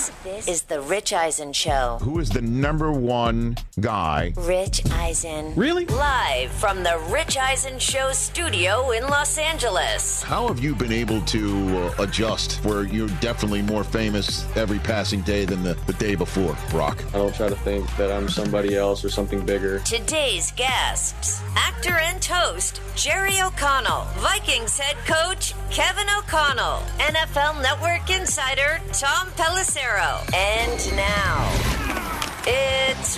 Yes. This is the Rich Eisen Show. Who is the number one guy? Rich Eisen. Really? Live from the Rich Eisen Show studio in Los Angeles. How have you been able to uh, adjust where you're definitely more famous every passing day than the, the day before, Brock? I don't try to think that I'm somebody else or something bigger. Today's guests actor and host Jerry O'Connell, Vikings head coach Kevin O'Connell, NFL Network insider Tom Pelissero, and now it's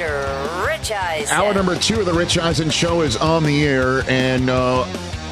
Rich Eisen. Hour number two of the Rich Eisen Show is on the air, and uh,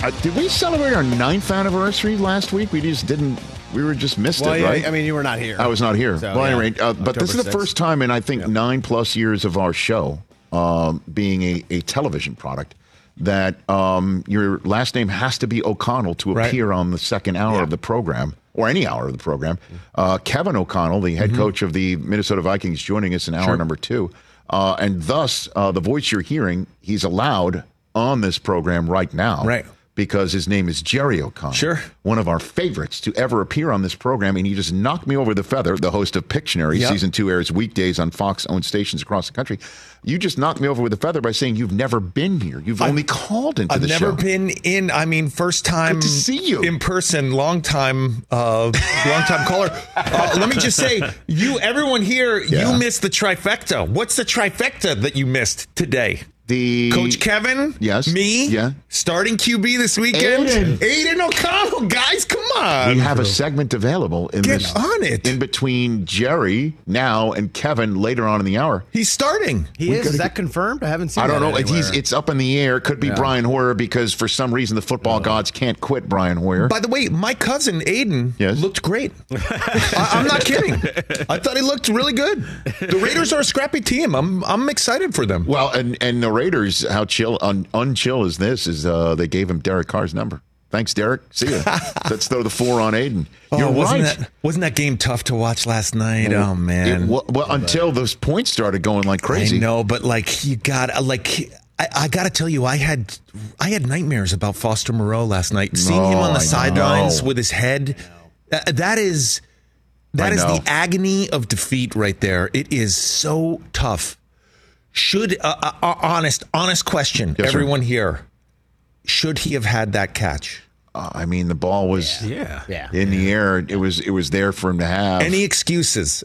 uh, did we celebrate our ninth anniversary last week? We just didn't. We were just missed Well, it, yeah, right? I mean, you were not here. I was not here. So, well, yeah. anyway, uh, but this is the first time in I think nine plus years of our show um, being a, a television product that um, your last name has to be O'Connell to Right. appear on the second hour Yeah. of the program or any hour of the program. Uh, Kevin O'Connell, the head coach of the Minnesota Vikings, joining us in hour Mm-hmm. Sure. number two, uh, and thus uh, the voice you're hearing, he's allowed on this program right now, Right. Because his name is Jerry O'Connell Sure. one of our favorites to ever appear on this program, and he just knocked me over the feather. The host of Pictionary, Yep. season two airs weekdays on Fox-owned stations across the country. You just knocked me over with a feather by saying you've never been here. You've only called into the show. I've never been in. I mean, first time Good to see you. in person. Long time, uh, long time caller. Uh, let me just say, you, everyone here, Yeah. you missed the trifecta. What's the trifecta that you missed today? The Coach Kevin, Yes. me, Yeah. starting QB this weekend, Aiden. Aiden O'Connell. Guys, come on, We have a segment available in Get this on it. in between Jerry now and Kevin later on in the hour. He's starting. He is. Is that confirmed? I haven't seen. I don't that know. It's, he's, it's up in the air. It could be Brian Hoyer because for some reason the football gods can't quit Brian Hoyer. By the way, my cousin Aiden Yes. looked great. I, I'm not kidding. I thought he looked really good. The Raiders are a scrappy team. I'm I'm excited for them. Well, and and the Raiders, how chill, un, unchill is this? Is uh, they gave him Derek Carr's number. Thanks, Derek. See ya. Let's throw the four on Aiden. You're oh, wasn't right. that wasn't that game tough to watch last night? Oh man, It- well, well, until those points started going like crazy. I know, but like you got like. I, I got to tell you, I had I had nightmares about Foster Moreau last night. Seeing him on the sidelines with his head, uh, that is that is the agony of defeat right there. It is so tough. Should uh, uh, uh, honest honest question, Yes, sir. everyone here, should he have had that catch? Uh, I mean, the ball was Yeah. Yeah. in the air. It was it was there for him to have. Any excuses?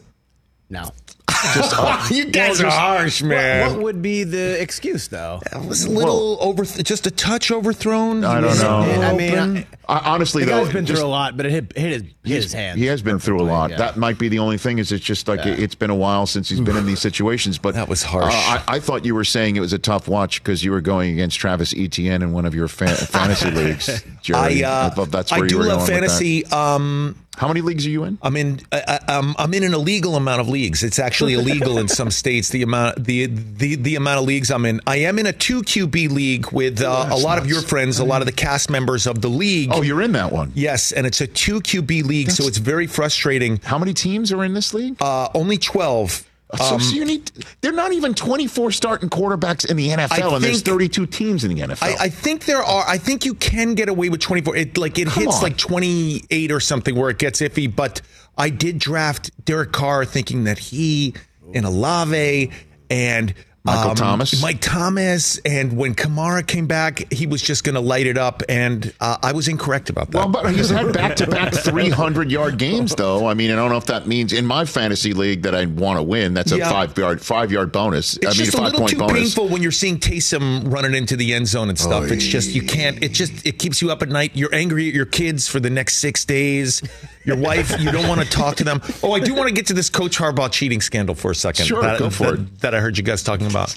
No. you guys are harsh, man. What would be the excuse though? It was a little over, just a touch overthrown. I don't know. I mean. I, honestly, The though, guy's been just- through a lot, but it hit, hit his hit his hands. He has been through a lot. yeah. That might be the only thing. Is it's just like it, has been a while since he's been in these situations. But That was harsh. uh, I, I thought you were saying it was a tough watch because you were going against Travis Etienne in one of your fa- fantasy leagues. Jerry. I, uh, thought that's I you do were love going with that. fantasy. Um, How many leagues are you in? I'm in. I, I, um, I'm in an illegal amount of leagues. It's actually illegal in some states. The amount the, the the amount of leagues I'm in. I am in a two QB league with uh, a lot of your friends, a lot of the cast members of the league. Oh, you're in that one. yes, and it's a two QB league, so it's very frustrating. How many teams are in this league? Uh, only twelve. So, so um, you need. They're not even 24 starting quarterbacks in the NFL, and there's 32 teams in the NFL. I, I think there are. I think you can get away with 24. It like it Come hits on. like 28 or something where it gets iffy. But I did draft Derek Carr thinking that he and Olave and Michael Um, Thomas. Mike Thomas, and when Kamara came back, he was just going to light it up, and uh, I was incorrect about that. Well, but he's had back-to-back 300-yard games, though. I mean, I don't know if that means in my fantasy league that I want to win. That's a Yeah. five-yard five-yard bonus. It's I mean, just a little five-point too bonus. painful when you're seeing Taysom running into the end zone and stuff. It's just you can't. It just it keeps you up at night. You're angry at your kids for the next six days. Your wife, you don't want to talk to them. Oh, I do want to get to this Coach Harbaugh cheating scandal for a second. Sure, that, go for that- it. That I heard you guys talking about.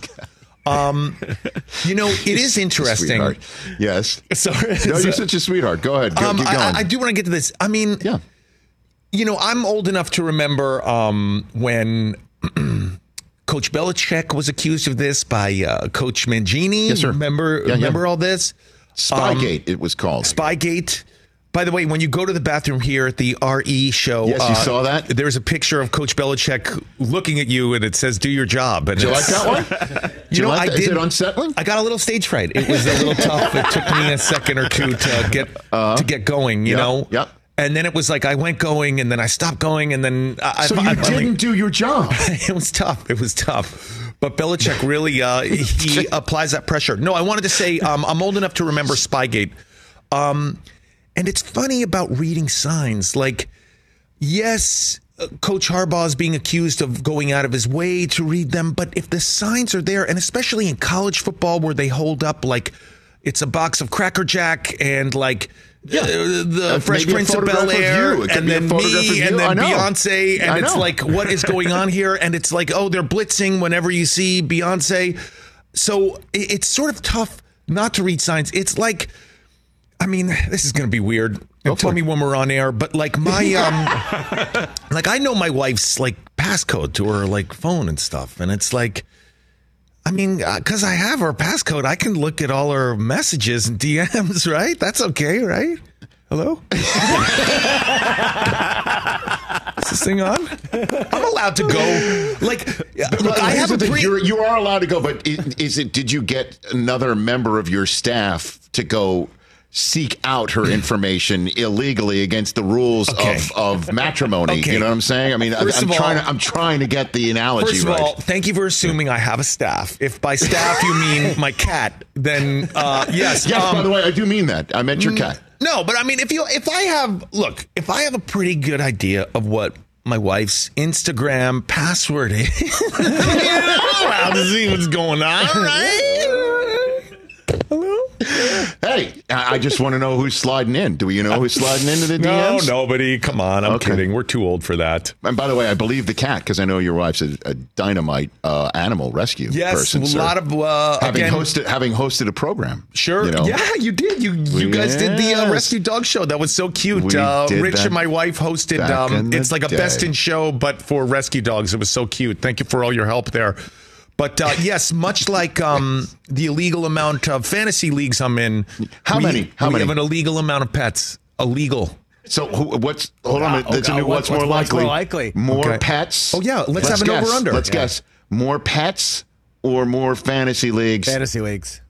Um, you know, it is interesting. Sweetheart. Yes. Sorry. No, you're such a sweetheart. Go ahead. Go, Um, I. I- do want to get to this. I mean, yeah. you know, I'm old enough to remember um, when Coach Belichick was accused of this by uh, Coach Mangini. Yes, sir. Remember, Yeah, yeah. remember all this? Spygate, it was called. Spygate. By the way, when you go to the bathroom here at the RE show, uh, Yes, you saw that? There's a picture of Coach Belichick looking at you, and it says "Do your job." And Do you like that one? You know, like I that? Is did. it unsettling? I got a little stage fright. It was a little tough. It took me a second or two to get to get going. You Yep, know. yep. And then it was like I went going, and then I stopped going, and then I, So I, you I- didn't do your job. it was tough. It was tough. But Belichick really uh, he applies that pressure. No, I wanted to say um, I'm old enough to remember Spygate, um, and it's funny about reading signs. Like, yes, uh, Coach Harbaugh is being accused of going out of his way to read them, but if the signs are there, and especially in college football where they hold up like it's a box of Cracker Jack and like. Yeah. uh, the Uh, Fresh Prince of Bel Air, you. It could and then me, and then. Beyonce, and it's like, what is going on here? And it's like, oh, they're blitzing whenever you see Beyonce. So it's sort of tough not to read signs. It's like, I mean, this is going to be weird. And tell me when we're on air, but like my, um, like I know my wife's like passcode to her like phone and stuff, and it's like. I mean, because I have her passcode, I can look at all her messages and DMs, right? That's okay, right? Hello? Is this thing on? I'm allowed to go. Like, look, I have a pre- you're, you are allowed to go, but i- is it? Did you get another member of your staff to go seek out her information illegally against the rules Okay. of, of matrimony? Okay. You know what I'm saying? I mean, I, I'm, of trying all- to. I'm trying to get the analogy First of right. all, thank you for assuming I have a staff. If by staff you mean my cat, then uh, yes. yes, um, by the way, I do mean that. I meant your cat. No, but I mean, if you if I have look, if I have a pretty good idea of what my wife's Instagram password is, you know how to see what's going on, right? Hey, I just want to know who's sliding in. Do you know who's sliding into the DMs? No, nobody. Come on, I'm Okay. kidding. We're too old for that. And by the way, I believe the cat because I know your wife's a, a dynamite uh, animal rescue Yes, person. Yes, a lot of uh, having again, hosted having hosted a program. Sure. you know? Yeah, you did. You you guys did the uh, Rescue Dog Show. That was so cute. Uh, Rich and my wife hosted. Um, it's like a day. best in show, but for rescue dogs. It was so cute. Thank you for all your help there. But uh, yes, much like um, the illegal amount of fantasy leagues I'm in. How we- many? How we many? have an illegal amount of pets. Illegal. So who, what's hold on? Oh, That's a new- what's, what's- more what's likely? more likely? More Okay. pets. Oh, yeah, let's have an guess. over-under. Let's Yeah. guess. More pets or more fantasy leagues? Fantasy leagues.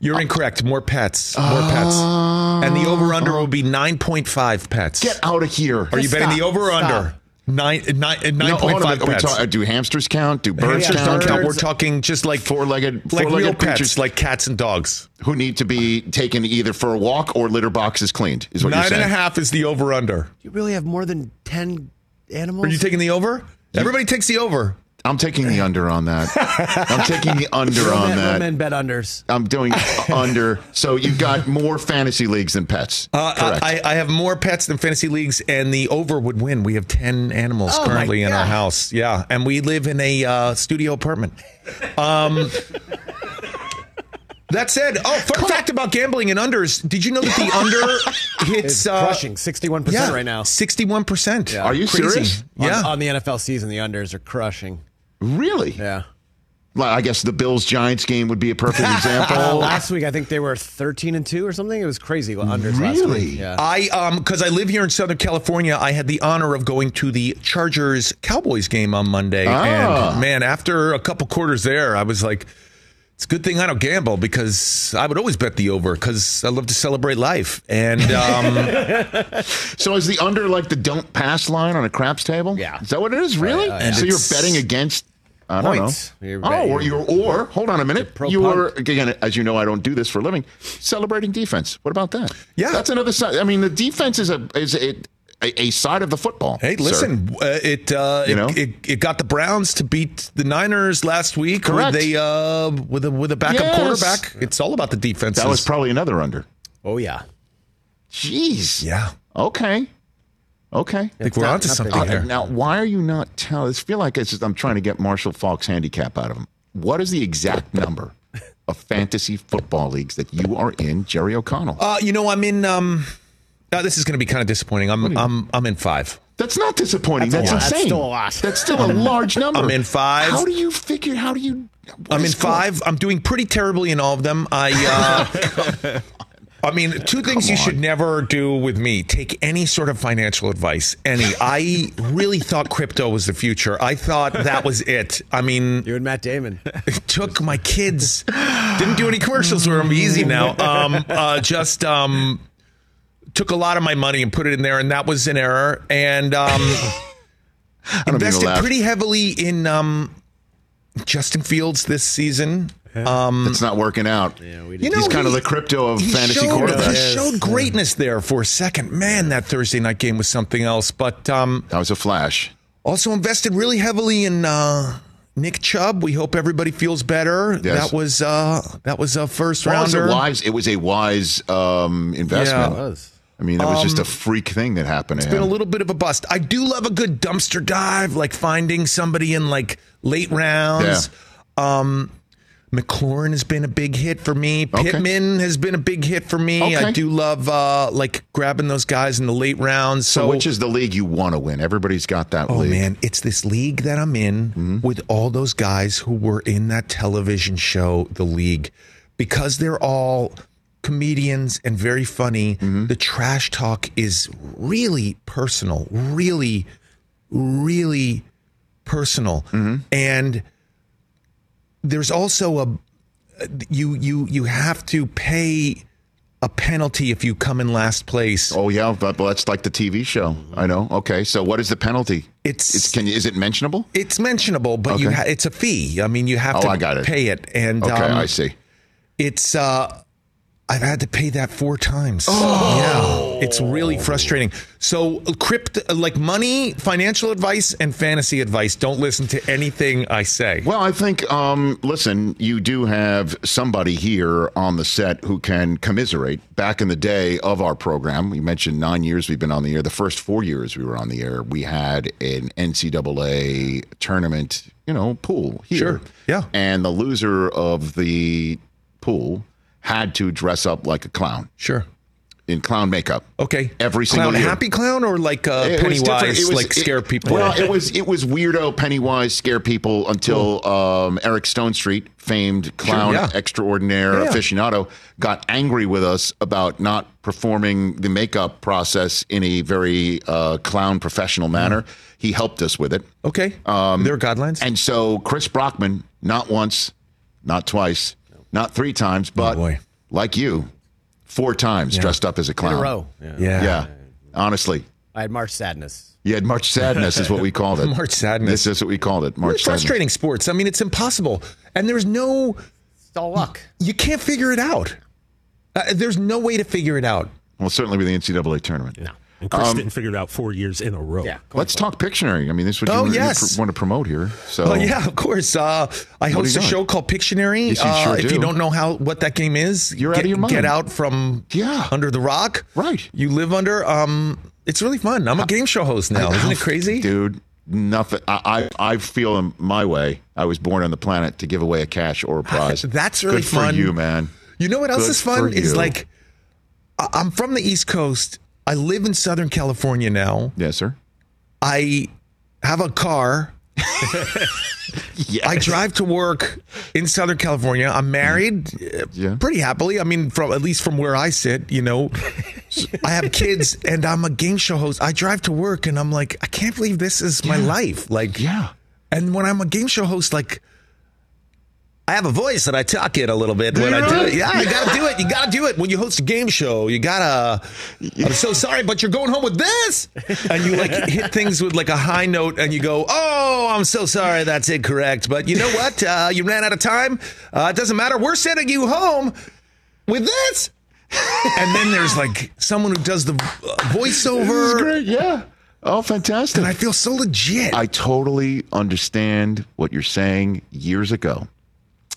You're incorrect. More pets. More pets. And the over under will be 9.5 pets. Get out of here. Are you Stop. betting the over under? Nine, nine, uh, No, hold on a 9.5 minute. Are we pets. talk- do hamsters count? Do birds Hamsters count? don't count. We're talking just like Four-legged, like four-legged real pets, creatures like cats and dogs. who need to be taken either for a walk or litter boxes cleaned. Is what Nine you're and a half is the over under. You really have more than 10 animals? Are you taking the over? Everybody takes the over. I'm taking the under on that. I'm taking the under Real on men, real that. men bet unders. I'm doing under. So you've got more fantasy leagues than pets. Uh, Correct. I, I have more pets than fantasy leagues, and the over would win. We have 10 animals Oh, currently in our God. house. Yeah. And we live in a uh, studio apartment. Um, that said, oh, fun fact about gambling and unders. Did you know that the under hits It's uh, crushing 61% right now. 61%. Are you Crazy. serious? On- Yeah. On, the NFL season, the unders are crushing. Really? Yeah. Well, I guess the Bills Giants game would be a perfect Uh, example. last week, I think they were 13 and 2 or something. It was crazy. Unders last Really? week. Yeah. I um because I live here in Southern California, I had the honor of going to the Chargers Cowboys game on Monday, Ah. and man, after a couple quarters there, I was like, it's a good thing I don't gamble because I would always bet the over because I love to celebrate life. And um, so is the under like the don't pass line on a craps table? Yeah. Is that what it is? Really? Right, uh, so you're betting against I don't Points. know. Oh, or you're or hold on a minute. You were again, as you know, I don't do this for a living. Celebrating defense. What about that? Yeah. that's another side. I mean, the defense is a is a, a, a side of the football. Hey, listen, uh, it, uh, You it, know? it it got the Browns to beat the Niners last week Correct. with a uh, with a with a backup Yes. quarterback. It's all about the defense. That was probably another under. Oh yeah. Jeez. yeah. Okay. Okay. I think we're not- onto not something Uh, here. now, why are you not telling? I feel like it's just, I'm trying to get Marshall Faulk's handicap out of him. What is the exact number of fantasy football leagues that you are in, Jerry O'Connell? Uh, you know, I'm in. Um, uh, this is going to be kind of disappointing. I'm I'm I'm in five. That's not disappointing. That's, That's a lot. That's insane. still a lot. That's still a large number. I'm in five. How do you figure? How do you? I'm in is going- five. I'm doing pretty terribly in all of them. I. Uh, I mean, two things you on. should never do with me: take any sort of financial advice. Any. I really thought crypto was the future. I thought that was it. I mean, You and Matt Damon. it took my kids. Didn't do any commercials for them. Easy now. Um, uh, just um, took a lot of my money and put it in there, and that was an error. And um, I don't mean to invested pretty heavily in um, Justin Fields this season. Um, It's not working out. Yeah, we you know, He's kind of the crypto of he fantasy showed, quarterbacks. He showed greatness there for a second. Man, that Thursday night game was something else. But um, That was a flash. also invested really heavily in uh, Nick Chubb. We hope everybody feels better. Yes. That was uh, that was a first Well, it was a wise. It was a wise um, investment. Yeah. was. I mean, it was just a freak thing that happened to Been him. a little bit of a bust. I do love a good dumpster dive, like finding somebody in like late rounds. Um, McLaurin has been a big hit for me. Okay. Pittman has been a big hit for me. I do love uh, like grabbing those guys in the late rounds. So, so, which is the league you want to win? Everybody's got that oh league. man, it's this league that I'm in Mm-hmm. with all those guys who were in that television show, The League, because they're all comedians and very funny. Mm-hmm. The trash talk is really personal, really, really personal, Mm-hmm. and there's also a you you you have to pay a penalty if you come in last place. Oh yeah, but that's like the TV show. I know. Okay, so what is the penalty? It's- it's can you, is it mentionable? It's mentionable, but you ha- it's a fee. I mean, you have Oh, to I got it. pay it, and Okay, um, I see. it's uh, I've had to pay that four times. Oh. Yeah, it's really frustrating. So, crypto, like money, financial advice, and fantasy advice. Don't listen to anything I say. Well, I think, um, listen, you do have somebody here on the set who can commiserate. Back in the day of our program, we mentioned nine years we've been on the air. The first four years we were on the air, we had an NCAA tournament, you know, pool here. Sure. Yeah. And the loser of the pool had to dress up like a clown Sure. in clown makeup. Okay. Every clown, single year. happy clown or like uh, It. Pennywise, was- like it- scare people. Well, it was it was weirdo Pennywise scare people until um, Eric Stonestreet, famed clown yeah. extraordinaire Yeah, aficionado, got angry with us about not performing the makeup process in a very uh, clown professional manner. He helped us with it, okay. Um, there are guidelines. and so Chris Brockman, not once, not twice, not three times, but Oh, like you, four times dressed up as a clown. In clown. a row. Yeah. yeah. Yeah, honestly. I had March Sadness. You had March Sadness, is what we called it. March Sadness. This is what we called it. Really March Sadness. frustrating sports. I mean, it's impossible, and there's no. It's all luck. You can't figure it out. Uh, there's no way to figure it out. Well, certainly with the NCAA tournament. No. And Chris didn't figure it out four years in a row. Yeah. Let's talk Pictionary. I mean, this is what Oh, you, you yes. pr- want to promote here. So, Oh yeah, of course. Uh, I host a doing? show called Pictionary. Yes, you uh, sure if do. you don't know how what that game is, You're out of your mind. Get out from Yeah. under the rock. Right. You live under. Um, it's really fun. I'm a game show host now. Isn't it crazy? dude? Nothing. I, I I feel in my way. I was born on the planet to give away a cash or a prize. That's really Good fun. for you, man. You know what else Good is fun? Is like I'm from the East Coast. I live in Southern California now. Yes, sir. I have a car. Yeah. I drive to work in Southern California. I'm married uh, Yeah. pretty happily. I mean, from at least from where I sit, you know. I have kids and I'm a game show host. I drive to work and I'm like, I can't believe this is my life. Like, Yeah. And when I'm a game show host, like, I have a voice that I talk in a little bit when I do it. Yeah, you gotta do it. You gotta do it when you host a game show. You gotta. I'm so sorry, but you're going home with this, and you like hit things with like a high note, and you go, "Oh, I'm so sorry. That's incorrect. But you know what? Uh, you ran out of time. Uh, it doesn't matter. We're sending you home with this. and then there's like someone who does the voiceover. great. Yeah. Oh, fantastic. And I feel so legit. I totally understand what you're saying. Years ago,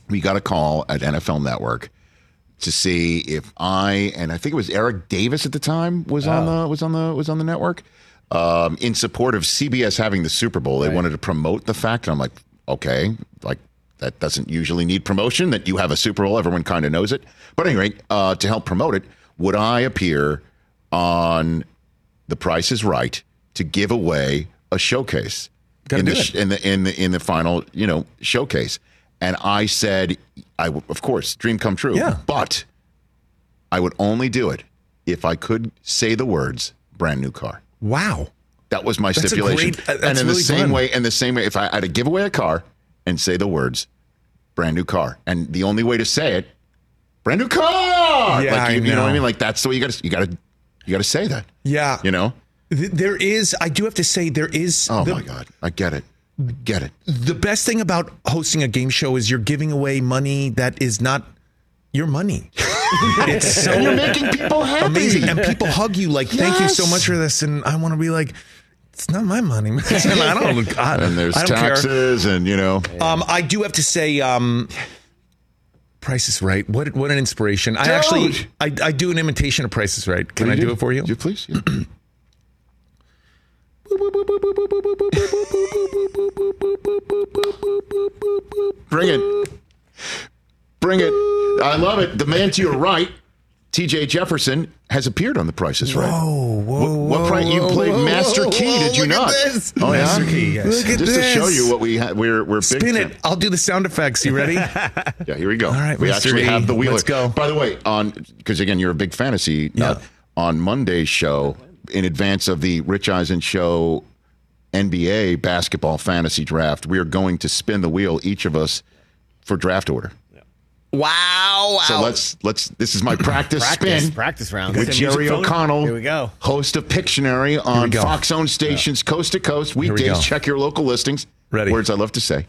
we got a call at NFL Network to see if I and I think it was Eric Davis at the time was on the was on the was on the network um, in support of CBS having the Super Bowl. They wanted to promote the fact, and I'm like, okay, like that doesn't usually need promotion. That you have a Super Bowl, everyone kind of knows it. But anyway, uh, to help promote it, would I appear on The Price Is Right to give away a showcase in the, in the in the in the final you know showcase? And I said, I w- of course, dream come true. Yeah. but I would only do it if I could say the words "brand new car." wow. That was my That's stipulation. great- and in the same fun. way, in the same way, if I had to give away a car and say the words "brand new car," and the only way to say it, "brand new car," Yeah, like you, I you know what I mean? Like that's the way you got to you got to you got to say that. Yeah. You know? There is, I do have to say, there is. Oh the, my God, I get it, get it. The best thing about hosting a game show is you're giving away money that is not your money. it's so And you're making people happy. amazing. And people hug you like, thank you so much for this. And I want to be like, it's not my money. man. And I don't, I, And there's I don't care. taxes, and you know, Um, I do have to say, um, Price is Right. What what an inspiration! I actually I, I do an imitation of Price is Right. Can I do it for you? You please. Yeah. Bring it. Bring it. I love it. The man to your right, TJ Jefferson, has appeared on The Price is Right. Whoa, whoa, What, what price? You played whoa, Master whoa, Key, whoa, did you not? this. Oh, yeah? Master Key, yes. Look at Just to show you what we ha- we're we're big Spin it. I'll do the sound effects. You ready? Yeah, here we go. All right, we Mr. actually E, have the wheeler. let's go. By the way, on because again, you're a big fantasy. Uh, nut, on Monday's show, in advance of the Rich Eisen show NBA basketball fantasy draft, we are going to spin the wheel, each of us, for draft order. wow. So let's let's. This is my practice, Practice, spin practice round. with Got that music Jerry? O'Connell. Here we go. Host of Pictionary on go. Fox owned stations, coast to coast, we weekdays. go. Check your local listings. Ready. Words I love to say.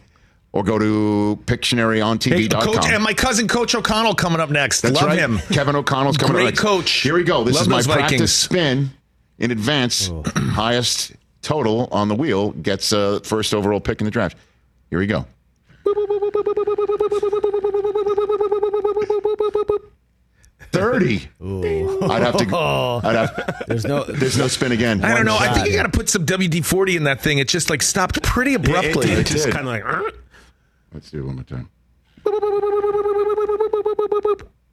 Or go to Hey, PictionaryOnTV.com. Coach, and my cousin Coach O'Connell coming up next. That's Love right. him. Kevin O'Connell's coming Great up next. coach. Here we go. This Love is my those practice Vikings. spin in advance. Highest total on the wheel gets uh, first overall pick in the draft. Here we go. Thirty. I'd have to. I'd have. There's no. There's no spin again. I don't know. I think shot. you got to put some WD 40 in that thing. It just like stopped pretty It, abruptly. it, it just did. kind of like. Let's do it one more time.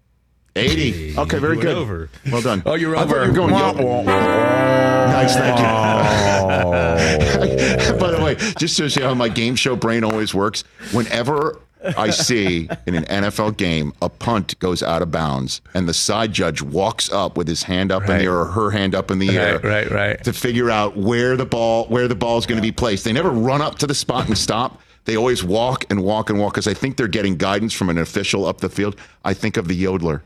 Eighty. Okay, very good. over. Well done. Oh, you're I over. You're going. Wah, yo- wah. Nice, thank you. Oh. By the way, just to see how my game show brain always works, whenever I see in an NFL game a punt goes out of bounds and the side judge walks up with his hand up in the air or her hand up in the air Right, right, right. to figure out where the ball where the ball is going to be placed. They never run up to the spot and stop. They always walk and walk and walk because I think they're getting guidance from an official up the field. I think of the yodeler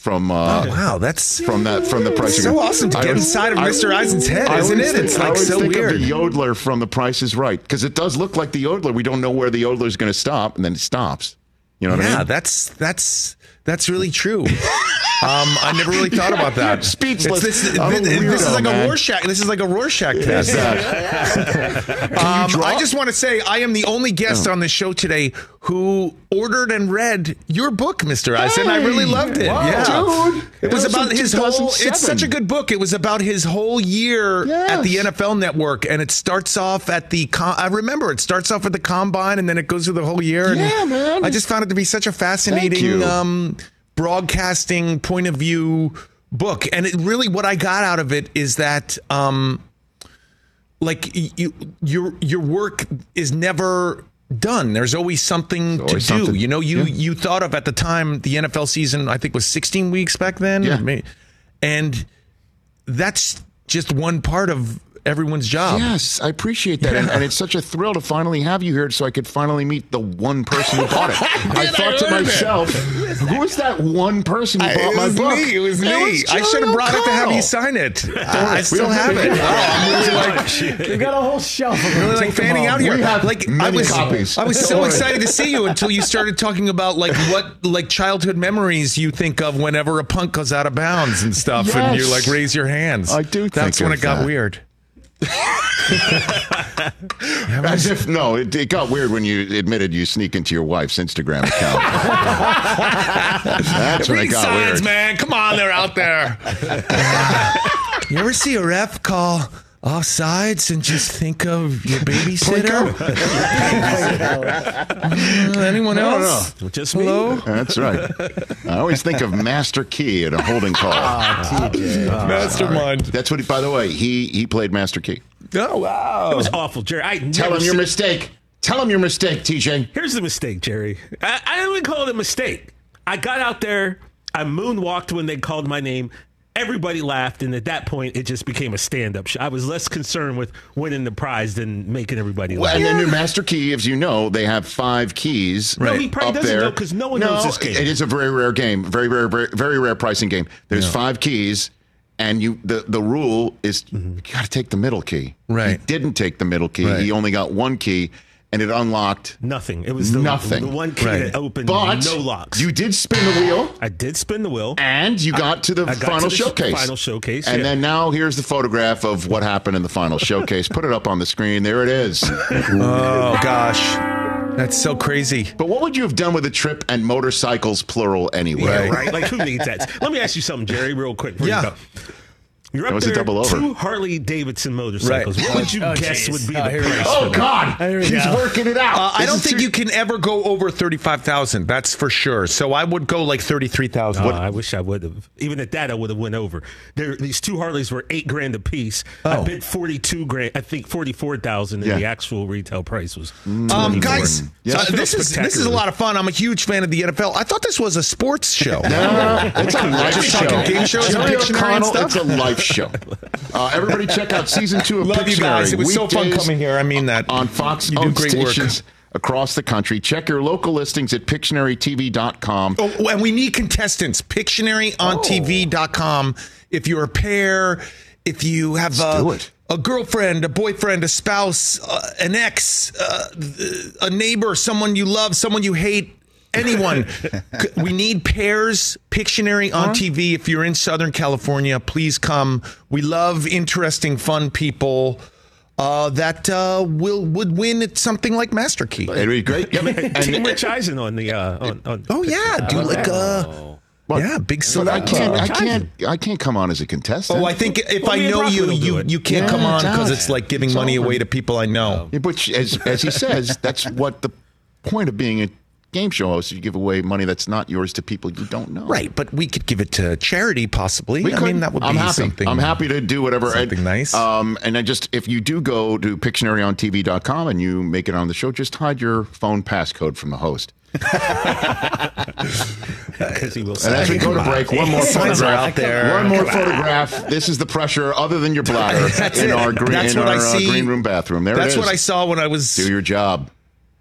from uh, Wow, that's from that from the price. so awesome to I get inside of I- Mr. Eisen's head, I isn't it? think- It's like so think weird. Of the yodeler from The Price is Right because it does look like the yodeler. We don't know where the yodeler is going to stop, and then it stops. You know what I mean? Yeah, that's that's that's really true. Um, I never really thought about that. Speechless. It's This, I'm this- this is like man. a Rorschach. This is like a Rorschach test. Um. I just want to say I am the only guest Oh. on this show today who ordered and read your book, Mr. Eisen. I really loved it. Wow, yeah, dude. It was was about his whole. It's such a good book. It was about his whole year at the NFL Network, and it starts off at the. Com- I remember it starts off at the combine, and then it goes through the whole year. and Yeah, man. I just found it to be such a fascinating um, broadcasting point of view book, and it really what I got out of it is that. Um, like you, your your work is never done. There's always something to always do. something. You know, you Yeah. you thought of at the time the NFL season. I think was 16 weeks back then. Yeah. And that's just one part of everyone's job. Yes, I appreciate that, and, and it's such a thrill to finally have you here, so I could finally meet the one person who bought it. I thought to myself, "Who is that one person who I- bought it my book?" me. It was me. I should have Jerry brought it to have you sign it. Oh, I, I still have have it. it. Oh, I'm really like We got a whole shelf of them. really like fanning out here. We have like I many was, copies. I was so worry. excited to see you until you started talking about like what like childhood memories you think of whenever a punk goes out of bounds and stuff, and you Yes. like raise your hands. I do That's when it got that. weird. As if no, it, it got weird when you admitted you sneak into your wife's Instagram account. That's when it Read got signs, weird. man. Come on, they're out there. you ever see a ref call offsides and just think of your babysitter? Uh, anyone No, no, else? Just me. Hello? That's right. I always think of Master Key at a holding call. Ah, ah, ah. Mastermind. That's what. He, by the way, he he played Master Key. Oh, wow. It was awful, Jerry. I Tell him your seen- mistake. Tell him your mistake, TJ. Here's the mistake, Jerry. I, I didn't even call it a mistake. I got out there, I moonwalked when they called my name. Everybody laughed, and at that point, it just became a stand-up show. I was less concerned with winning the prize than making everybody Well, laugh. and the new Master Key, as you know, they have five keys. No, he probably up doesn't there. know 'cause no one no, knows this game. It is a very rare game, very rare, very, very rare pricing game. There's five keys, and you the the rule is Mm-hmm. you got to take the middle key. Right. He didn't take the middle key. Right. He only got one key, and it unlocked. Nothing. It was the, Nothing. the one key Right. that opened But no locks. you did spin the wheel. I did spin the wheel. And you got to the got final to the showcase. final showcase, And yeah. then now here's the photograph of what happened in the final showcase. Put it up on the screen. There it is. Oh, gosh. That's so crazy. But what would you have done with a trip and motorcycles plural anyway? Yeah, right. Like who needs that? Let me ask you something, Jerry, real quick. before you Yeah. Go. You're up was a double over. two Harley Davidson motorcycles. Right. What would you Oh, guess jeez. would be Oh, the price? Oh for? God, Here he's go. working it out. Uh, I don't think too- you can ever go over 35,000. That's for sure. So I would go like 33,000. Oh, I wish I would have. Even at that, I would have went over. There, these two Harleys were eight grand a piece. I Oh. bid forty-two grand. I think forty-four thousand, and Yeah. the actual retail price was. Um, guys, Yes. uh, this is this is a lot of fun. I'm a huge fan of the NFL. I thought this was a sports show. No, it's a life show. talking game shows Jerry O'Connell, stuff? It's a life show. Uh, everybody, check out season two of Love you guys. Pictionary, It was so fun coming here. I mean that. on Fox You do owned great work. stations across the country. Check your local listings at PictionaryTV.com. Oh, and we need contestants. PictionaryOnTV.com. If you're a pair, if you have do a, it. a girlfriend, a boyfriend, a spouse, uh, an ex, uh, a neighbor, someone you love, someone you hate, anyone. We need pairs. Pictionary on TV. If you're in Southern California, please come. We love interesting, fun people. Uh, that uh, will would win at something like Master Key. It'd be great. Yep. Team And, Rich Eisen on the. Uh, on, on Oh yeah, do like a What? yeah big but select. I can't. I can't. I can't come on as a contestant. Oh, I think if Well, I know you, you you can't Yeah, come on because it's like giving It's money over. away to people I know. Yeah, but as, as he says, that's what the point of being a game show host. is You give away money that's not yours to people you don't know. Right, but we could give it to charity, possibly. We I could. mean, that would I'm be happy. something. I'm happy to do whatever. something And, nice. Um, and I just, if you do go to PictionaryOnTV.com and you make it on the show, just hide your phone passcode from the host. because he will And as we go to break, one more photograph. out there. One more photograph. This is the pressure, other than your bladder, in our green, in our uh, green room bathroom. There That's it is. what I saw when I was. Do your job.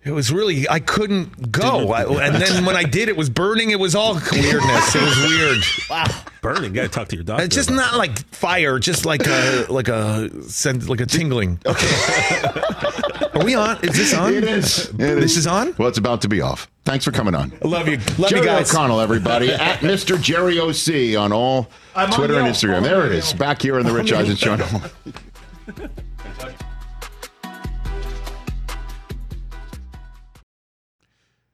It was really I couldn't go, I, and then when I did, it was burning. It was all weirdness. It was weird. Wow, burning. Got to talk to your doctor. It's just about not like fire, just like a like a sen- like a tingling. Okay. Are we on? Is this on? It is. It This is on. Well, it's about to be off. Thanks for coming on. I love you. Love Jerry you guys. O'Connell, everybody, at Mr. Jerry OC on all I'm on Twitter and Instagram. I'm There it is, back here in the Rich Eisen Show.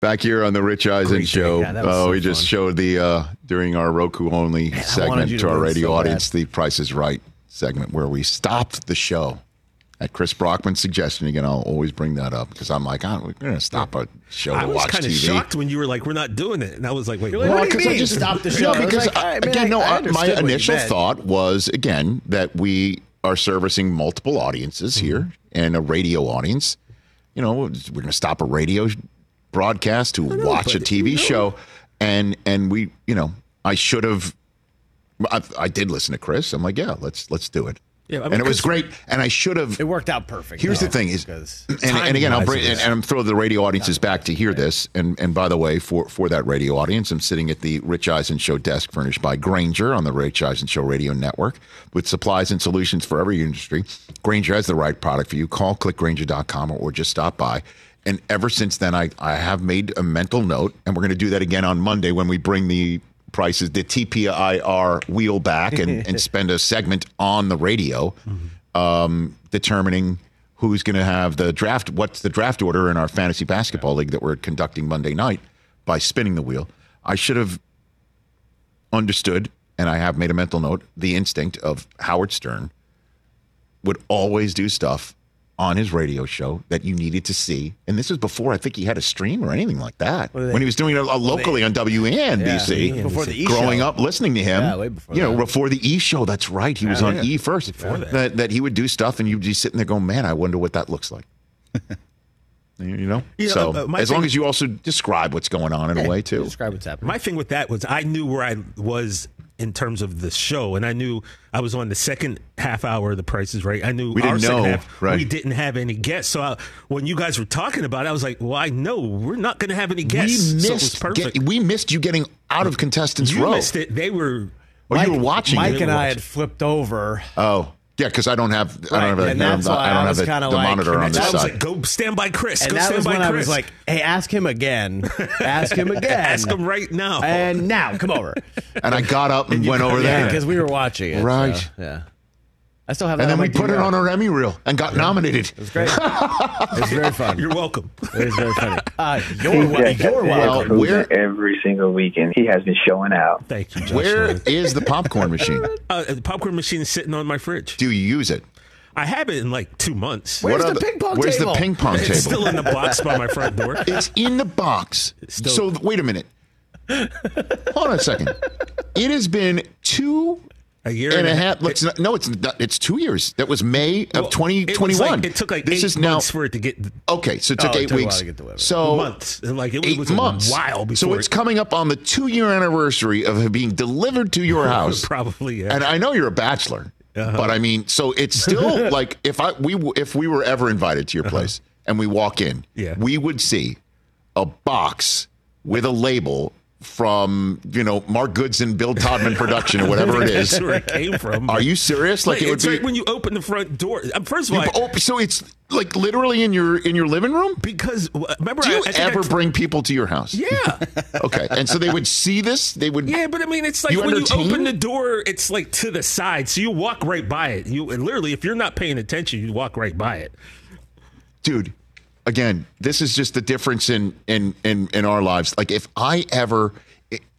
Back here on the Rich Eisen Great show. Yeah, that was oh, so we just fun. showed the uh, during our Roku only wanted segment to to our radio so bad. audience, the Price is Right segment where we stopped the show at Chris Brockman's suggestion. Again, I'll always bring that up because I'm like, oh, we're going to stop a show I to was kind of shocked when you were like, "We're not doing it," and I was like, "Wait, You're like, what?" what do I mean, stop the show? No, I because like, all right, man, again, I- no, I I- my initial thought was again that we are servicing multiple audiences Mm-hmm. here and a radio audience. You know, we're going to stop a radio broadcast to watch a TV you know- show, and and we, you know, I should have. I, I did listen to Chris. I'm like, yeah, let's let's do it. Yeah, I mean, and it was great. And I should have. It worked out perfect. Here's though, the thing is, and, and again, I'll bring and, and I'm throw the radio audiences back to hear this. And and by the way, for for that radio audience, I'm sitting at the Rich Eisen Show desk, furnished by Grainger on the Rich Eisen Show Radio Network, with supplies and solutions for every industry. Grainger has the right product for you. Call clickgrainger.com or, or just stop by. And ever since then, I I have made a mental note, and we're going to do that again on Monday when we bring the prices, the TPIR wheel back, and and spend a segment on the radio um, determining who's going to have the draft. What's the draft order in our fantasy basketball league that we're conducting Monday night by spinning the wheel? I should have understood, and I have made a mental note, the instinct of Howard Stern would always do stuff on his radio show that you needed to see. And this was before I think he had a stream or anything like that. Well, they- when he was doing it uh, locally on WNBC. Yeah, before the E growing show. up listening to him. Yeah, way before you know, that. before the E show. That's right. He was on E first. that. that he would do stuff and you'd be sitting there going, man, I wonder what that looks like. you know? Yeah, so uh, my as long thing- as you also describe what's going on in a way, too. describe what's happening. My thing with that was I knew where I was in terms of the show, and I knew I was on the second half hour of The Price is Right. I knew We didn't our second know, half right. we didn't have any guests. So I, when you guys were talking about it, I was like, "Well, I know we're not going to have any guests." we so it was missed perfect. get- we missed you getting out of contestants you row. missed it. They were. Or you were watching Mike it. and I had flipped over. Oh, yeah, because I don't have I don't have, and a, that's I don't why I have was the, kinda the like- monitor on this I was side. like, "Go stand by Chris. And Go that stand was by when Chris." I was like, hey, ask him again. ask him again. "Ask him right now." And now, come over. and I got up and went over there. because we were watching it. Right. so, yeah. I still have that And then we put it on our Emmy reel and got nominated. It was great. it was very fun. You're welcome. It was very funny. Uh, you're, wel- He's you're welcome. Well, where- every single weekend. He has been showing out. Thank you. Josh Where Ryan. is the popcorn machine? Uh, the popcorn machine is sitting on my fridge. Do you use it? I have it in like two months. Where's What the are ping pong Where's table? the ping pong It's table? still in the box by my front door. It's in the box. still- so wait a minute. Hold on a second. It has been two A year and a half. Let's not, no, it's not, it's two years. That was May of Well, it twenty was twenty one. like- It, took like this eight is now for it to get okay. So it took Oh, it eight took weeks. to so months. And, Like it eight was months. a while before. so it's it- coming up on the two year anniversary of it being delivered to your house. probably. Yeah. And I know you're a bachelor, Uh-huh. but I mean, so it's still like if I we if we were ever invited to your place and we walk in, Uh-huh. Yeah. we would see a box with a label from you know Mark Goodson, Bill Todman production or whatever it is. Where it came from. Are you serious? Like, Like, it would be. right when you open the front door. Um, First of all, I- so it's like literally in your in your living room. because uh, remember, Do I, you I I ever t- bring people to your house? Yeah, Okay, and so they would see this. They would. yeah, but I mean, it's like You when entertain? you open the door, it's like to the side, so you walk right by it. You and literally, if you're not paying attention, you walk right by it. dude again this is just the difference in in in in our lives like if i ever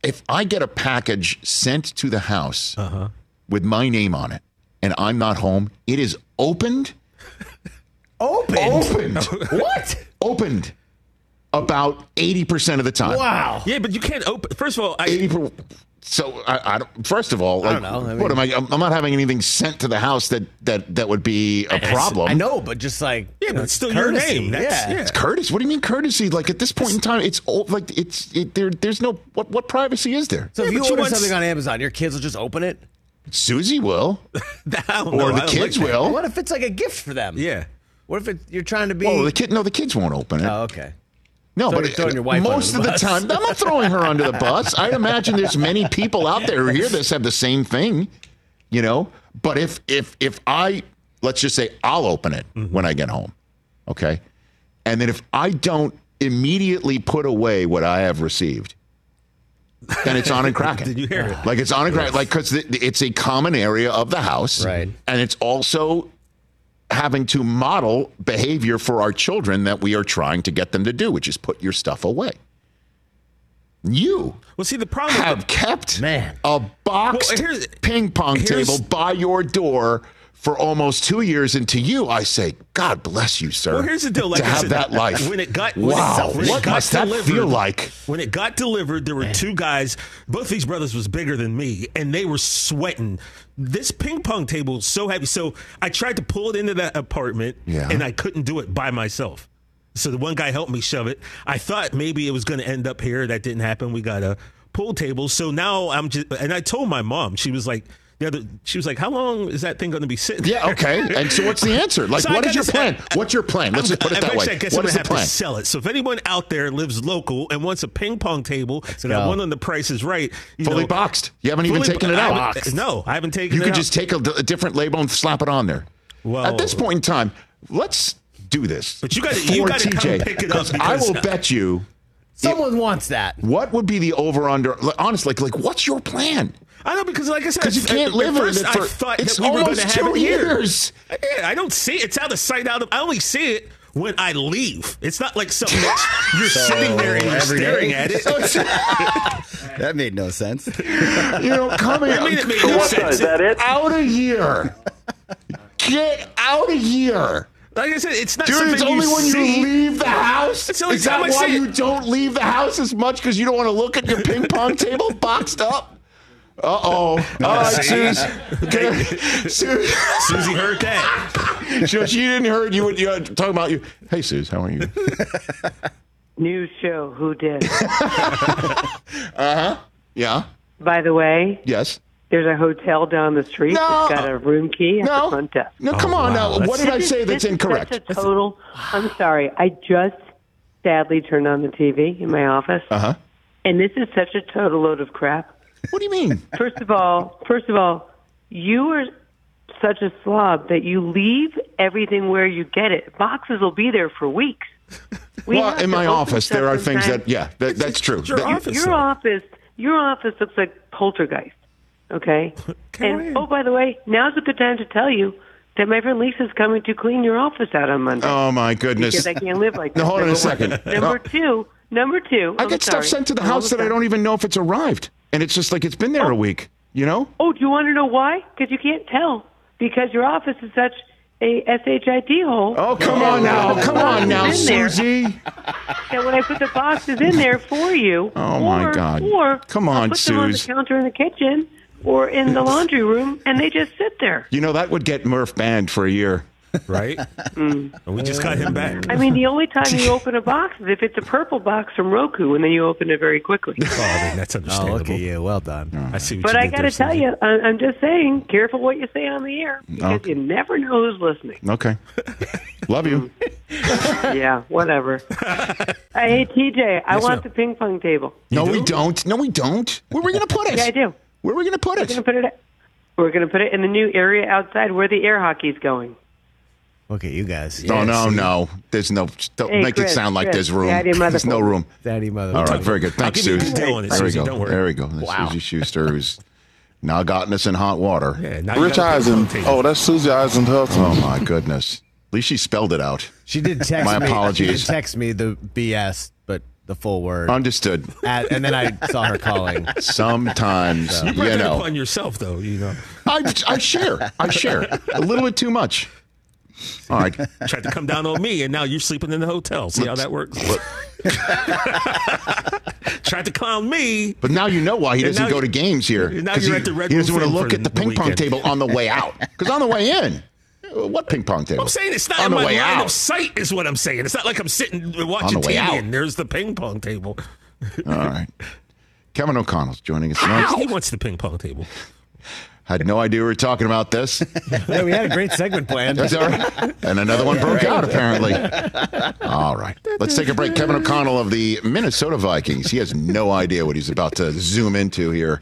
if i get a package sent to the house Uh-huh. with my name on it and i'm not home it is opened Open. opened What? opened about 80% of the time Wow. Yeah, but you can't open. First of all, I 80 per, so I, I don't, first of all I like, don't know. I what am i i'm not having anything sent to the house that that that would be a problem I know, but just like yeah, you but know, it's still your courtesy. name. That's, yeah. yeah. It's courtesy. What do you mean courtesy? Like at this point in time, it's old. Like it's it, there. There's no what. What privacy is there? So if Yeah, you you order want- something on Amazon, your kids will just open it. Susie will, or know. The kids like will. What if it's like a gift for them? Yeah. What if it, you're trying to be? Well, the kid. No, the kids won't open it. oh, okay. No, so but throwing your wife most under of the the time, I'm not throwing her under the bus. I imagine there's many people out there who hear this have the same thing, you know. But if if if I let's just say I'll open it Mm-hmm. when I get home. Okay. And then if I don't immediately put away what I have received, then it's on and cracking. Did you hear it? Like it's on and cracking. Like because it's a common area of the house, Right. And it's also having to model behavior for our children that we are trying to get them to do, which is put your stuff away. You Well, see, the problem have kept Man. a boxed Well, ping pong table by your door for almost two years, and to you, I say, God bless you, sir. Well, here's the deal. Like to I have said, that life. When it got when wow, it, when it what got must that feel like? When it got delivered, there were two guys. Both these brothers was bigger than me, and they were sweating. This ping pong table is so heavy. So I tried to pull it into that apartment, Yeah. and I couldn't do it by myself. So the one guy helped me shove it. I thought maybe it was going to end up here. That didn't happen. We got a pool table. So now I'm just, and I told my mom. She was like. The other, she was like, "How long is that thing going to be sitting?" Yeah, okay. And so, what's the answer? Like, So what is your gotta say- plan? What's your plan? Let's just put it that way. I guess What I'm is the have plan? to sell it. So if anyone out there lives local and wants a ping pong table that I go. on the price is right, you Fully know, boxed. You haven't even fully- taken it out. haven't- No, I haven't taken. You it could out. just take a, a different label and slap it on there. Well- At this point in time, let's do this. But you gotta- you for gotta come pick it up 'cause I because- will bet you. Someone wants that. What would be the over under? Honestly, like, like, what's your plan? I know because, like I said, Because you can't at live in first it I thought it's that we almost to have two it here. years. Yeah, I don't see it. It's out of sight, out of. I only see it when I leave. It's not like something that you're sitting there and you're staring day? at it. That made no sense. You know, coming I mean, it made no sense. out of here. Get out of here. Like I said, it's not Dude, it's only you when see. you leave the house. It's the only Is that I why see it. you don't leave the house as much because you don't want to look at your ping pong table boxed up? Uh oh. All right, see? Suze. Okay. Suze. Susie heard that. So she didn't heard you. You were talking about you. Hey, Suze, how are you? New show. Who did? Uh huh. Yeah. By the way, Yes. there's a hotel down the street No. that's got a room key at No. the front desk. No, come on wow. now. What did I say that's incorrect? Such a total. I'm sorry. I just sadly turned on the TV in my office, Uh huh. and this is such a total load of crap. What do you mean? First of all, first of all, you are such a slob that you leave everything where you get it. Boxes will be there for weeks. We well, in my office, there are things that, yeah, that, that's true. your That- office. your though. office your office looks like poltergeist okay and oh by the way now's a good time to tell you that my friend lisa's coming to clean your office out on monday oh my goodness. because i can't live like that. No, hold on a one. second. number uh, two number two I I'm get stuff sent to the house that I don't even know if it's arrived, and it's just like it's been there a oh. week. You know? oh do you want to know why because you can't tell because your office is such a shit hole Oh, come on now, come on now, Susie. that when I put the boxes in there for you, Oh, my God. or Come I'll on, put them on the counter in the kitchen or in the laundry room, and they just sit there. You know that would get Murph banned for a year. Right? Mm. And we just got him back. I mean, the only time you open a box is if it's a purple box from Roku, and then you open it very quickly. Oh, I mean, that's Oh, understandable. look at you. Well done. I see what But you I got to tell you, I- I'm just saying, careful what you say on the air because Okay. you never know who's listening. Okay. Love you. Mm. yeah, whatever. hey, TJ, I Yes, want ma'am. the ping pong table. No, do? we don't. No, we don't. Where are we going to put it? Yeah, I do. Where are we going to put We're it? gonna put it. We're gonna put it in the new area outside where the air hockey's going. Look at you guys. No, no, no. There's no. Don't Hey, make it Chris, sound like Chris, there's room. Daddy There's no room. Daddy mother. All right, very good. Thanks, give you a Susie. good on it, There we go. don't worry. There we go. That's Wow. Suzy Shuster, who's now gotten us in hot water. Yeah, now you Rich got a Eisen. pong. Oh, that's Susie Eisenhuth. Oh my goodness. At least she spelled it out. She did text My me. apologies. She did text me the BS, but the full word. Understood. At, and then I saw her calling. Sometimes, You you brought that know, upon yourself, though. You know, I, I share. I share a little bit too much. All right. tried to come down on me, and now you're sleeping in the hotel. See how that works? tried to clown me. But now you know why he doesn't go to games here. now you're he, at the Red he doesn't want to look at the the ping pong table on the way out. Because on the way in, what ping pong table? I'm saying it's not on in the my way line out. of sight, is what I'm saying. It's not like I'm sitting watching On the way TV out. and there's the ping pong table. All right. Kevin O'Connell's joining us next. He wants the ping pong table. Had no idea we were talking about this. Yeah, we had a great segment planned. That's all right. And another one broke out, apparently. All right. Let's take a break. Kevin O'Connell of the Minnesota Vikings. He has no idea what he's about to zoom into here.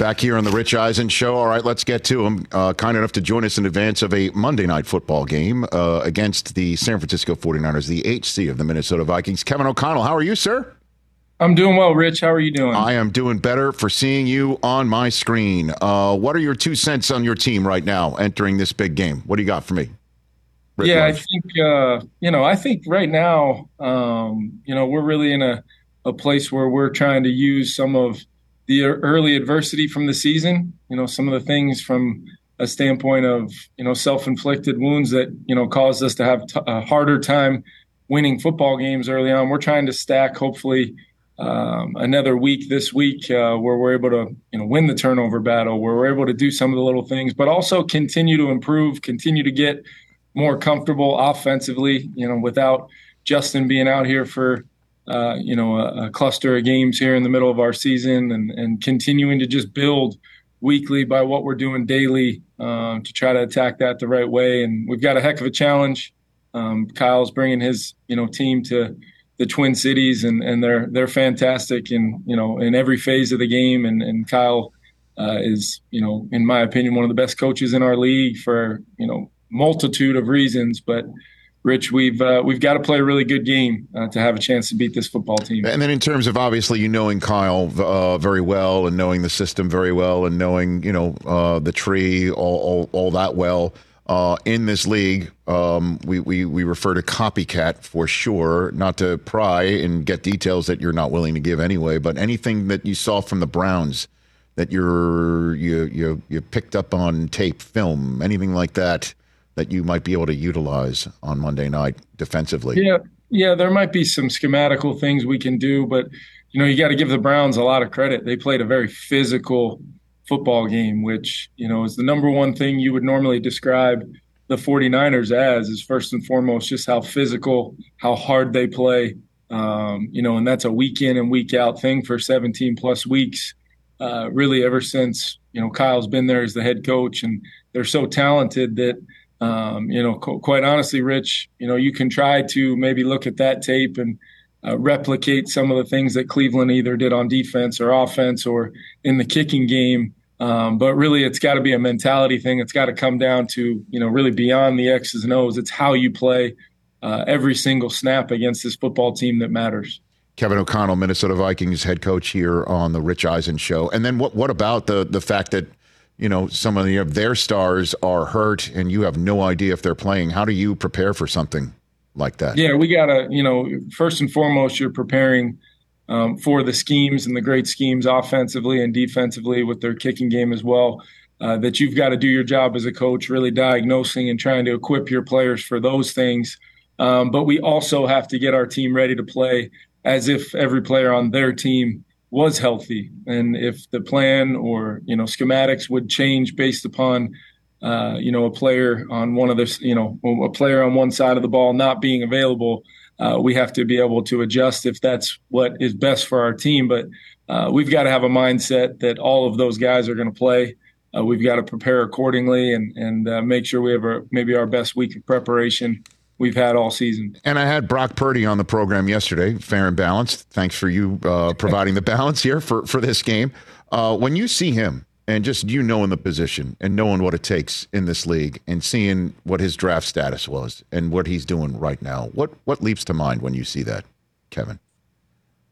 Back here on the Rich Eisen Show. All right, let's get to him. Uh, kind enough to join us in advance of a Monday night football game uh, against the San Francisco 49ers, the HC of the Minnesota Vikings. Kevin O'Connell, how are you, sir? I'm doing well, Rich. How are you doing? I am doing better for seeing you on my screen. Uh, what are your two cents on your team right now entering this big game? What do you got for me? Rick yeah, Love. I think uh, you know. I think right now, um, you know, we're really in a a place where we're trying to use some of the early adversity from the season. You know, some of the things from a standpoint of you know self-inflicted wounds that you know caused us to have t- a harder time winning football games early on. We're trying to stack, hopefully, um, another week this week uh, where we're able to you know win the turnover battle, where we're able to do some of the little things, but also continue to improve, continue to get more comfortable offensively. You know, without Justin being out here for uh, you know, a, a, cluster of games here in the middle of our season and, and continuing to just build weekly by what we're doing daily um, to try to attack that the right way. And we've got a heck of a challenge. Um, Kyle's bringing his, you know, team to the Twin Cities and, and they're, they're fantastic in, you know, in every phase of the game. And, and Kyle uh, is, you know, in my opinion, one of the best coaches in our league for, you know, multitude of reasons, but Rich, we've uh, we've got to play a really good game uh, to have a chance to beat this football team. And then, in terms of obviously you knowing Kyle uh, very well and knowing the system very well and knowing you know uh, the tree all, all, all that well uh, in this league, um, we, we we refer to copycat for sure. Not to pry and get details that you're not willing to give anyway, but anything that you saw from the Browns that you're you you you picked up on tape, film, anything like that that you might be able to utilize on Monday night defensively? Yeah, yeah, there might be some schematical things we can do, but you know, you got to give the Browns a lot of credit. They played a very physical football game, which, you know, is the number one thing you would normally describe the 49ers as is first and foremost just how physical, how hard they play. Um, you know, and that's a week in and week out thing for 17 plus weeks. Uh, really, ever since you know Kyle's been there as the head coach, and they're so talented that um, you know, co- quite honestly, Rich, you know, you can try to maybe look at that tape and uh, replicate some of the things that Cleveland either did on defense or offense or in the kicking game. Um, but really, it's got to be a mentality thing. It's got to come down to, you know, really beyond the X's and O's. It's how you play uh, every single snap against this football team that matters. Kevin O'Connell, Minnesota Vikings head coach here on the Rich Eisen show. And then what, what about the, the fact that you know, some of, the, their stars are hurt and you have no idea if they're playing. How do you prepare for something like that? Yeah, we got to, you know, first and foremost, you're preparing um, for the schemes and the great schemes offensively and defensively with their kicking game as well. Uh, that you've got to do your job as a coach, really diagnosing and trying to equip your players for those things. Um, but we also have to get our team ready to play as if every player on their team was healthy and if the plan or you know schematics would change based upon uh, you know a player on one of the you know a player on one side of the ball not being available uh, we have to be able to adjust if that's what is best for our team. But uh, we've got to have a mindset that all of those guys are going to play. Uh, we've got to prepare accordingly and and uh, make sure we have a, maybe our best week of preparation we've had all season. And I had Brock Purdy on the program yesterday, fair and balanced. Thanks for you uh, providing the balance here for for this game. Uh, when you see him and just you knowing the position and knowing what it takes in this league and seeing what his draft status was and what he's doing right now, what what leaps to mind when you see that, Kevin?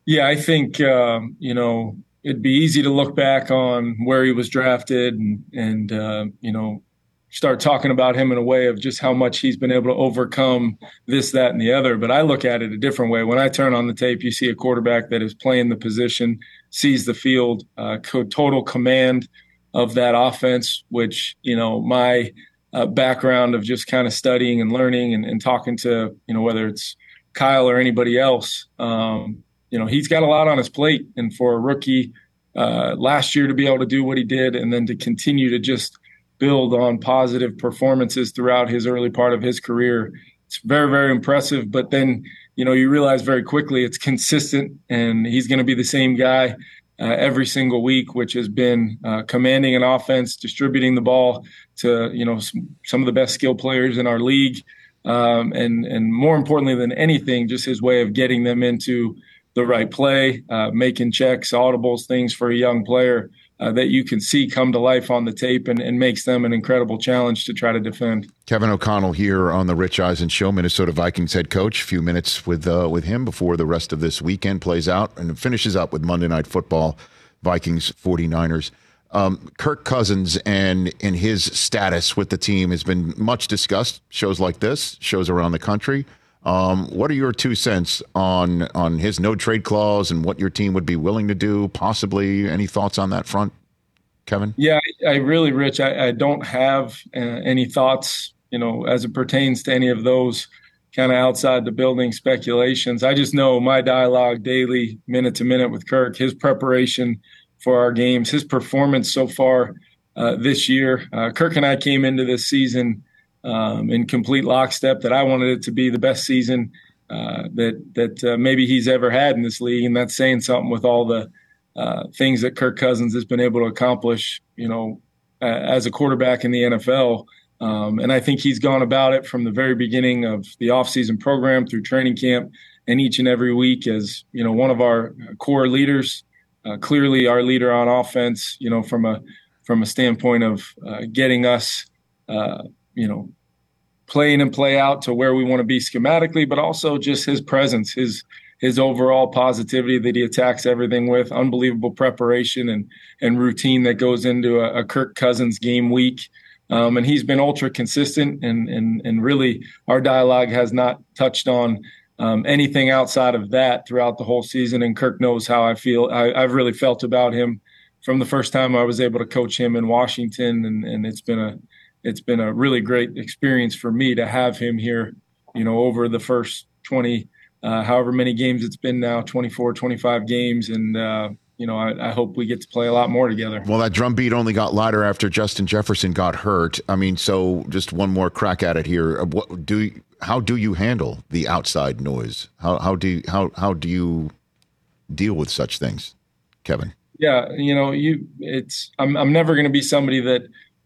Yeah, I think um, you know it'd be easy to look back on where he was drafted and and uh, you know start talking about him in a way of just how much he's been able to overcome this, that, and the other. But I look at it a different way. When I turn on the tape, you see a quarterback that is playing the position, sees the field, uh, total command of that offense, which, you know, my uh, background of just kind of studying and learning and, and, talking to, you know, whether it's Kyle or anybody else, um, you know, he's got a lot on his plate. And for a rookie uh, last year to be able to do what he did and then to continue to just build on positive performances throughout his early part of his career, it's very, very impressive. But then, you know, you realize very quickly it's consistent and he's going to be the same guy uh, every single week, which has been uh, commanding an offense, distributing the ball to you know some, some of the best skill players in our league, um, and and more importantly than anything, just his way of getting them into the right play, uh, making checks, audibles, things for a young player uh, that you can see come to life on the tape and, and, makes them an incredible challenge to try to defend. Kevin O'Connell here on the Rich Eisen Show, Minnesota Vikings head coach. A few minutes with uh, with him before the rest of this weekend plays out and finishes up with Monday Night Football, Vikings 49ers. Um, Kirk Cousins and and his status with the team has been much discussed. Shows like this, shows around the country. Um, what are your two cents on on his no trade clause and what your team would be willing to do? Possibly, any thoughts on that front, Kevin? Yeah, I, I really, Rich, I, I don't have uh, any thoughts. You know, as it pertains to any of those kind of outside the building speculations. I just know my dialogue daily, minute to minute with Kirk, his preparation for our games, his performance so far uh, this year. Uh, Kirk and I came into this season um, in complete lockstep that I wanted it to be the best season uh, that that uh, maybe he's ever had in this league, and that's saying something with all the uh, things that Kirk Cousins has been able to accomplish, you know, as a quarterback in the NFL. Um, and I think he's gone about it from the very beginning of the offseason program through training camp and each and every week as, you know, one of our core leaders, uh, clearly our leader on offense, you know, from a from a standpoint of uh, getting us uh, you know, playing and play out to where we want to be schematically, but also just his presence, his his overall positivity that he attacks everything with, unbelievable preparation and and routine that goes into a, a Kirk Cousins game week. Um, and he's been ultra consistent, and and and really, our dialogue has not touched on um, anything outside of that throughout the whole season. And Kirk knows how I feel. I, I've really felt about him from the first time I was able to coach him in Washington, and and it's been a it's been a really great experience for me to have him here, you know, over the first 20, uh, however many games it's been now, 24, 25 games. And, uh, you know, I, I, hope we get to play a lot more together. Well, that drum beat only got lighter after Justin Jefferson got hurt. I mean, so just one more crack at it here. Uh, what do how do you handle the outside noise? How how do you, how how do you deal with such things, Kevin? Yeah, you know, you it's I'm I'm never going to be somebody that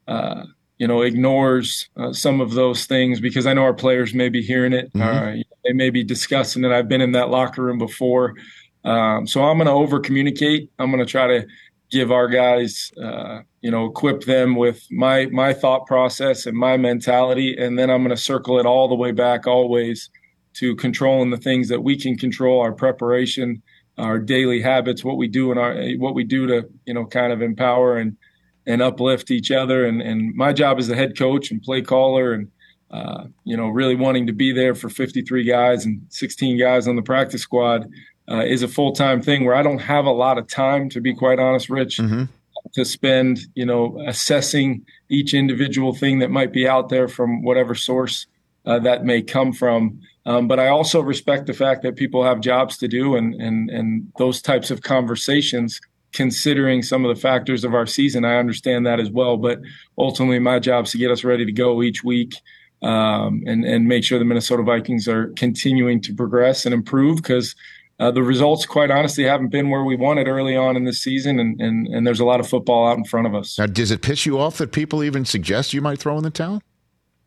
uh, you know, ignores uh, some of those things because I know our players may be hearing it. Mm-hmm. Uh, they may be discussing it. I've been in that locker room before. Um, so I'm going to over communicate. I'm going to try to give our guys, uh, you know, equip them with my my thought process and my mentality, and then I'm going to circle it all the way back, always to controlling the things that we can control, our preparation, our daily habits, what we do and our what we do to you know kind of empower and and uplift each other. And, and my job as the head coach and play caller and, uh, you know, really wanting to be there for 53 guys and 16 guys on the practice squad uh, is a full time thing where I don't have a lot of time, to be quite honest, Rich, mm-hmm. to spend, you know, assessing each individual thing that might be out there from whatever source uh, that may come from. Um, but I also respect the fact that people have jobs to do and, and, and those types of conversations considering some of the factors of our season. I understand that as well, but ultimately my job is to get us ready to go each week um, and and make sure the Minnesota Vikings are continuing to progress and improve because. Uh, the results, quite honestly, haven't been where we wanted early on in this season, and, and, and there's a lot of football out in front of us. Now, does it piss you off that people even suggest you might throw in the towel,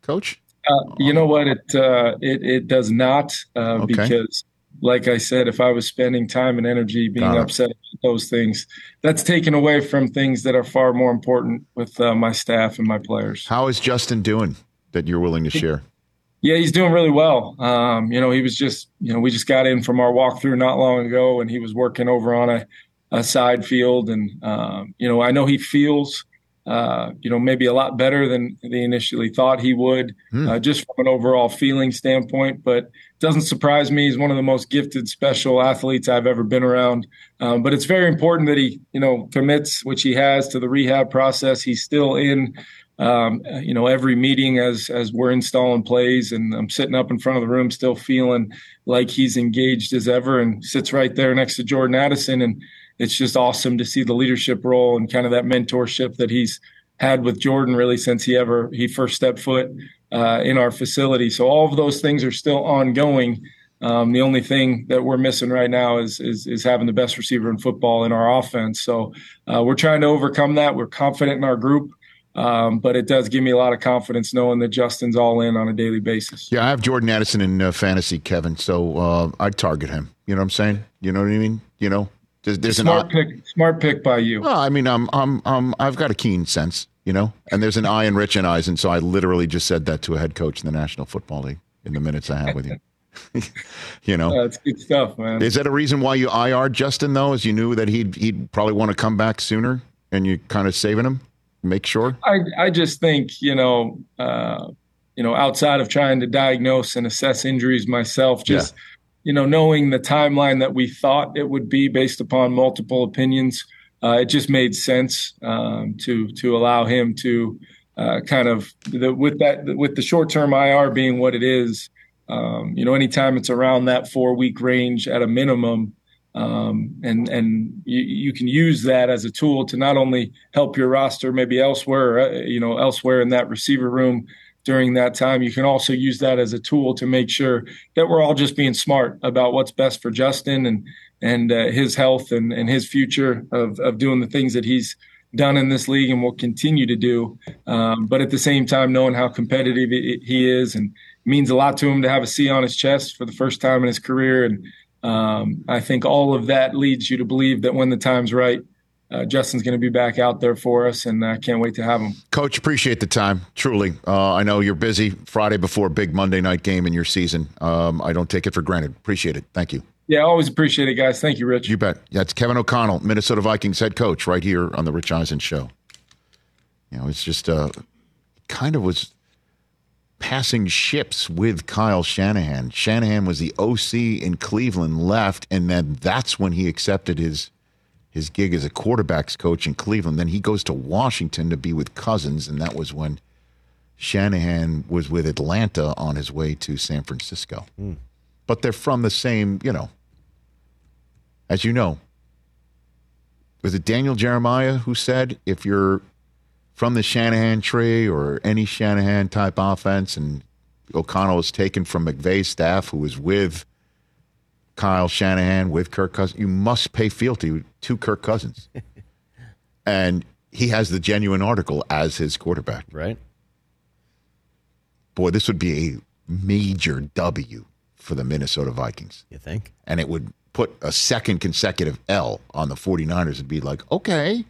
Coach? Uh, you know what? It uh, it it does not uh, Okay. because, like I said, if I was spending time and energy being Got it. upset about those things, that's taken away from things that are far more important with uh, my staff and my players. How is Justin doing that you're willing to share? Yeah, he's doing really well. Um, you know, he was just, you know, we just got in from our walkthrough not long ago, and he was working over on a, a side field, and um, you know, I know he feels, uh, you know, maybe a lot better than they initially thought he would, Hmm. uh, just from an overall feeling standpoint. But doesn't surprise me. He's one of the most gifted special athletes I've ever been around. Um, but it's very important that he, you know, commits, which he has, to the rehab process. He's still in um, you know, every meeting as as we're installing plays, and I'm sitting up in front of the room, still feeling like he's engaged as ever, and sits right there next to Jordan Addison, and it's just awesome to see the leadership role and kind of that mentorship that he's had with Jordan really since he ever he first stepped foot uh, in our facility. So all of those things are still ongoing. Um, the only thing that we're missing right now is, is is having the best receiver in football in our offense. So uh, we're trying to overcome that. We're confident in our group. Um, but it does give me a lot of confidence knowing that Justin's all in on a daily basis. Yeah, I have Jordan Addison in uh, fantasy, Kevin. So uh, I'd target him. You know what I'm saying? You know what I mean? You know, there's, there's an smart pick, smart pick by you. Well, I mean, I'm, I'm, I'm, I've got a keen sense, you know, and there's an eye in Rich and eyes, and so I literally just said that to a head coach in the National Football League in the minutes I had with you. you know, That's good stuff, man. is that a reason why you IR Justin though? Is you knew that he'd he'd probably want to come back sooner, and you kind of saving him, make sure. I, I just think, you know, uh, you know, outside of trying to diagnose and assess injuries myself, just, you know, knowing the timeline that we thought it would be based upon multiple opinions, uh, it just made sense um, to to allow him to uh, kind of the, with that with the short term IR being what it is. Um, you know, anytime it's around that four week range at a minimum, um, and and you, you can use that as a tool to not only help your roster maybe elsewhere, uh, you know, elsewhere in that receiver room during that time. You can also use that as a tool to make sure that we're all just being smart about what's best for Justin and and uh, his health and and his future of of doing the things that he's done in this league and will continue to do. Um, but at the same time, knowing how competitive he is and means a lot to him to have a C on his chest for the first time in his career. And um, I think all of that leads you to believe that when the time's right, uh, Justin's going to be back out there for us, and I can't wait to have him. Coach, appreciate the time. Truly, uh, I know you're busy Friday before a big Monday night game in your season. Um, I don't take it for granted. Appreciate it. Thank you. Yeah, always appreciate it, guys. Thank you, Rich. You bet. That's Kevin O'Connell, Minnesota Vikings head coach, right here on the Rich Eisen show. You know, it's just uh, kind of was passing ships with Kyle Shanahan. Shanahan was the OC in Cleveland, left, and then that's when he accepted his his gig as a quarterbacks coach in Cleveland. Then he goes to Washington to be with Cousins, and that was when Shanahan was with Atlanta on his way to San Francisco. But they're from the same, you know, as you know. Was it Daniel Jeremiah who said if you're from the Shanahan tree or any Shanahan type offense, and O'Connell was taken from McVay's staff, who was with Kyle Shanahan, with Kirk Cousins, you must pay fealty to Kirk Cousins. and he has the genuine article as his quarterback. Right. Boy, this would be a major W for the Minnesota Vikings. You think? And it would put a second consecutive L on the 49ers. It'd be like, okay,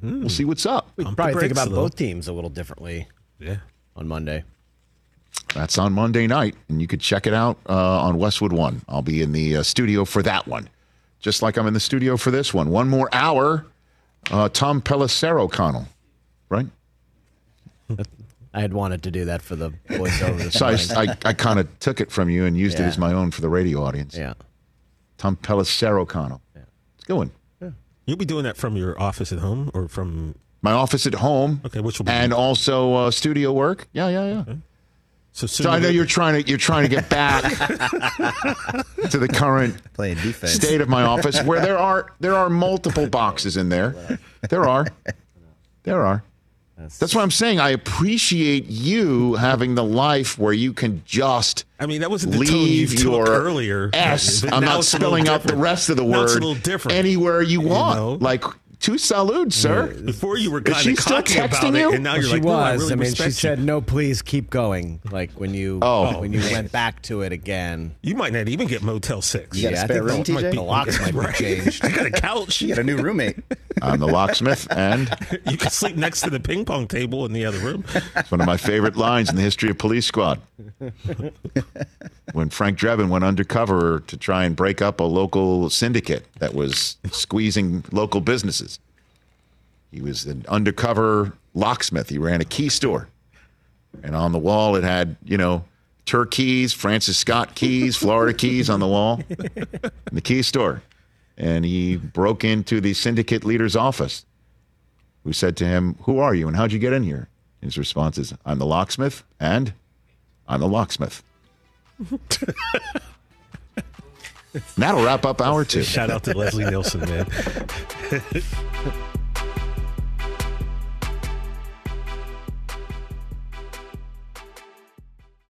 we'll see what's up. We probably think about both teams a little differently. Yeah. On Monday. That's on Monday night, and you could check it out uh, on Westwood One. I'll be in the uh, studio for that one, just like I'm in the studio for this one. One more hour. Uh, Tom Pelissero, Connell, right? I had wanted to do that for the voiceover. So I. I, I kind of took it from you and used it as my own for the radio audience. Yeah. Tom Pelissero, Connell. It's going. You'll be doing that from your office at home or from My office at home. Okay, which will be and also uh, studio work. Yeah, yeah, yeah. So, So I know you're trying to you're trying to get back to the current Playing defense. state of my office where there are there are multiple boxes in there. There are. There are. That's what I'm saying. I appreciate you having the life where you can just. I mean, that wasn't the leave tone you took earlier. S. But I'm not it's a little spelling out the rest of the Now word it's a little different. anywhere you want. know? Like two salutes, sir. Before you were Is kind she of still cocky texting about you? it, and now Well, you're she like, no, I was. really I mean, she you. said, "No, please keep going." Like when you, Oh. when you oh. went back to it again. You might not even get Motel Six. You got a Yeah, I spare think room, the, TJ? the locks might be Right. changed. I got a couch. You got a new roommate. I'm the locksmith, and You can sleep next to the ping pong table in the other room. it's one of my favorite lines in the history of Police Squad. when Frank Drebin went undercover to try and break up a local syndicate that was squeezing local businesses. He was an undercover locksmith. He ran a key store. And on the wall, it had, you know, turkeys, Francis Scott keys, Florida keys on the wall in the key store. And he broke into the syndicate leader's office, who said to him, Who are you and how'd you get in here? His response is, I'm the locksmith and I'm the locksmith. That'll wrap up hour two. Shout out to Leslie Nielsen, man.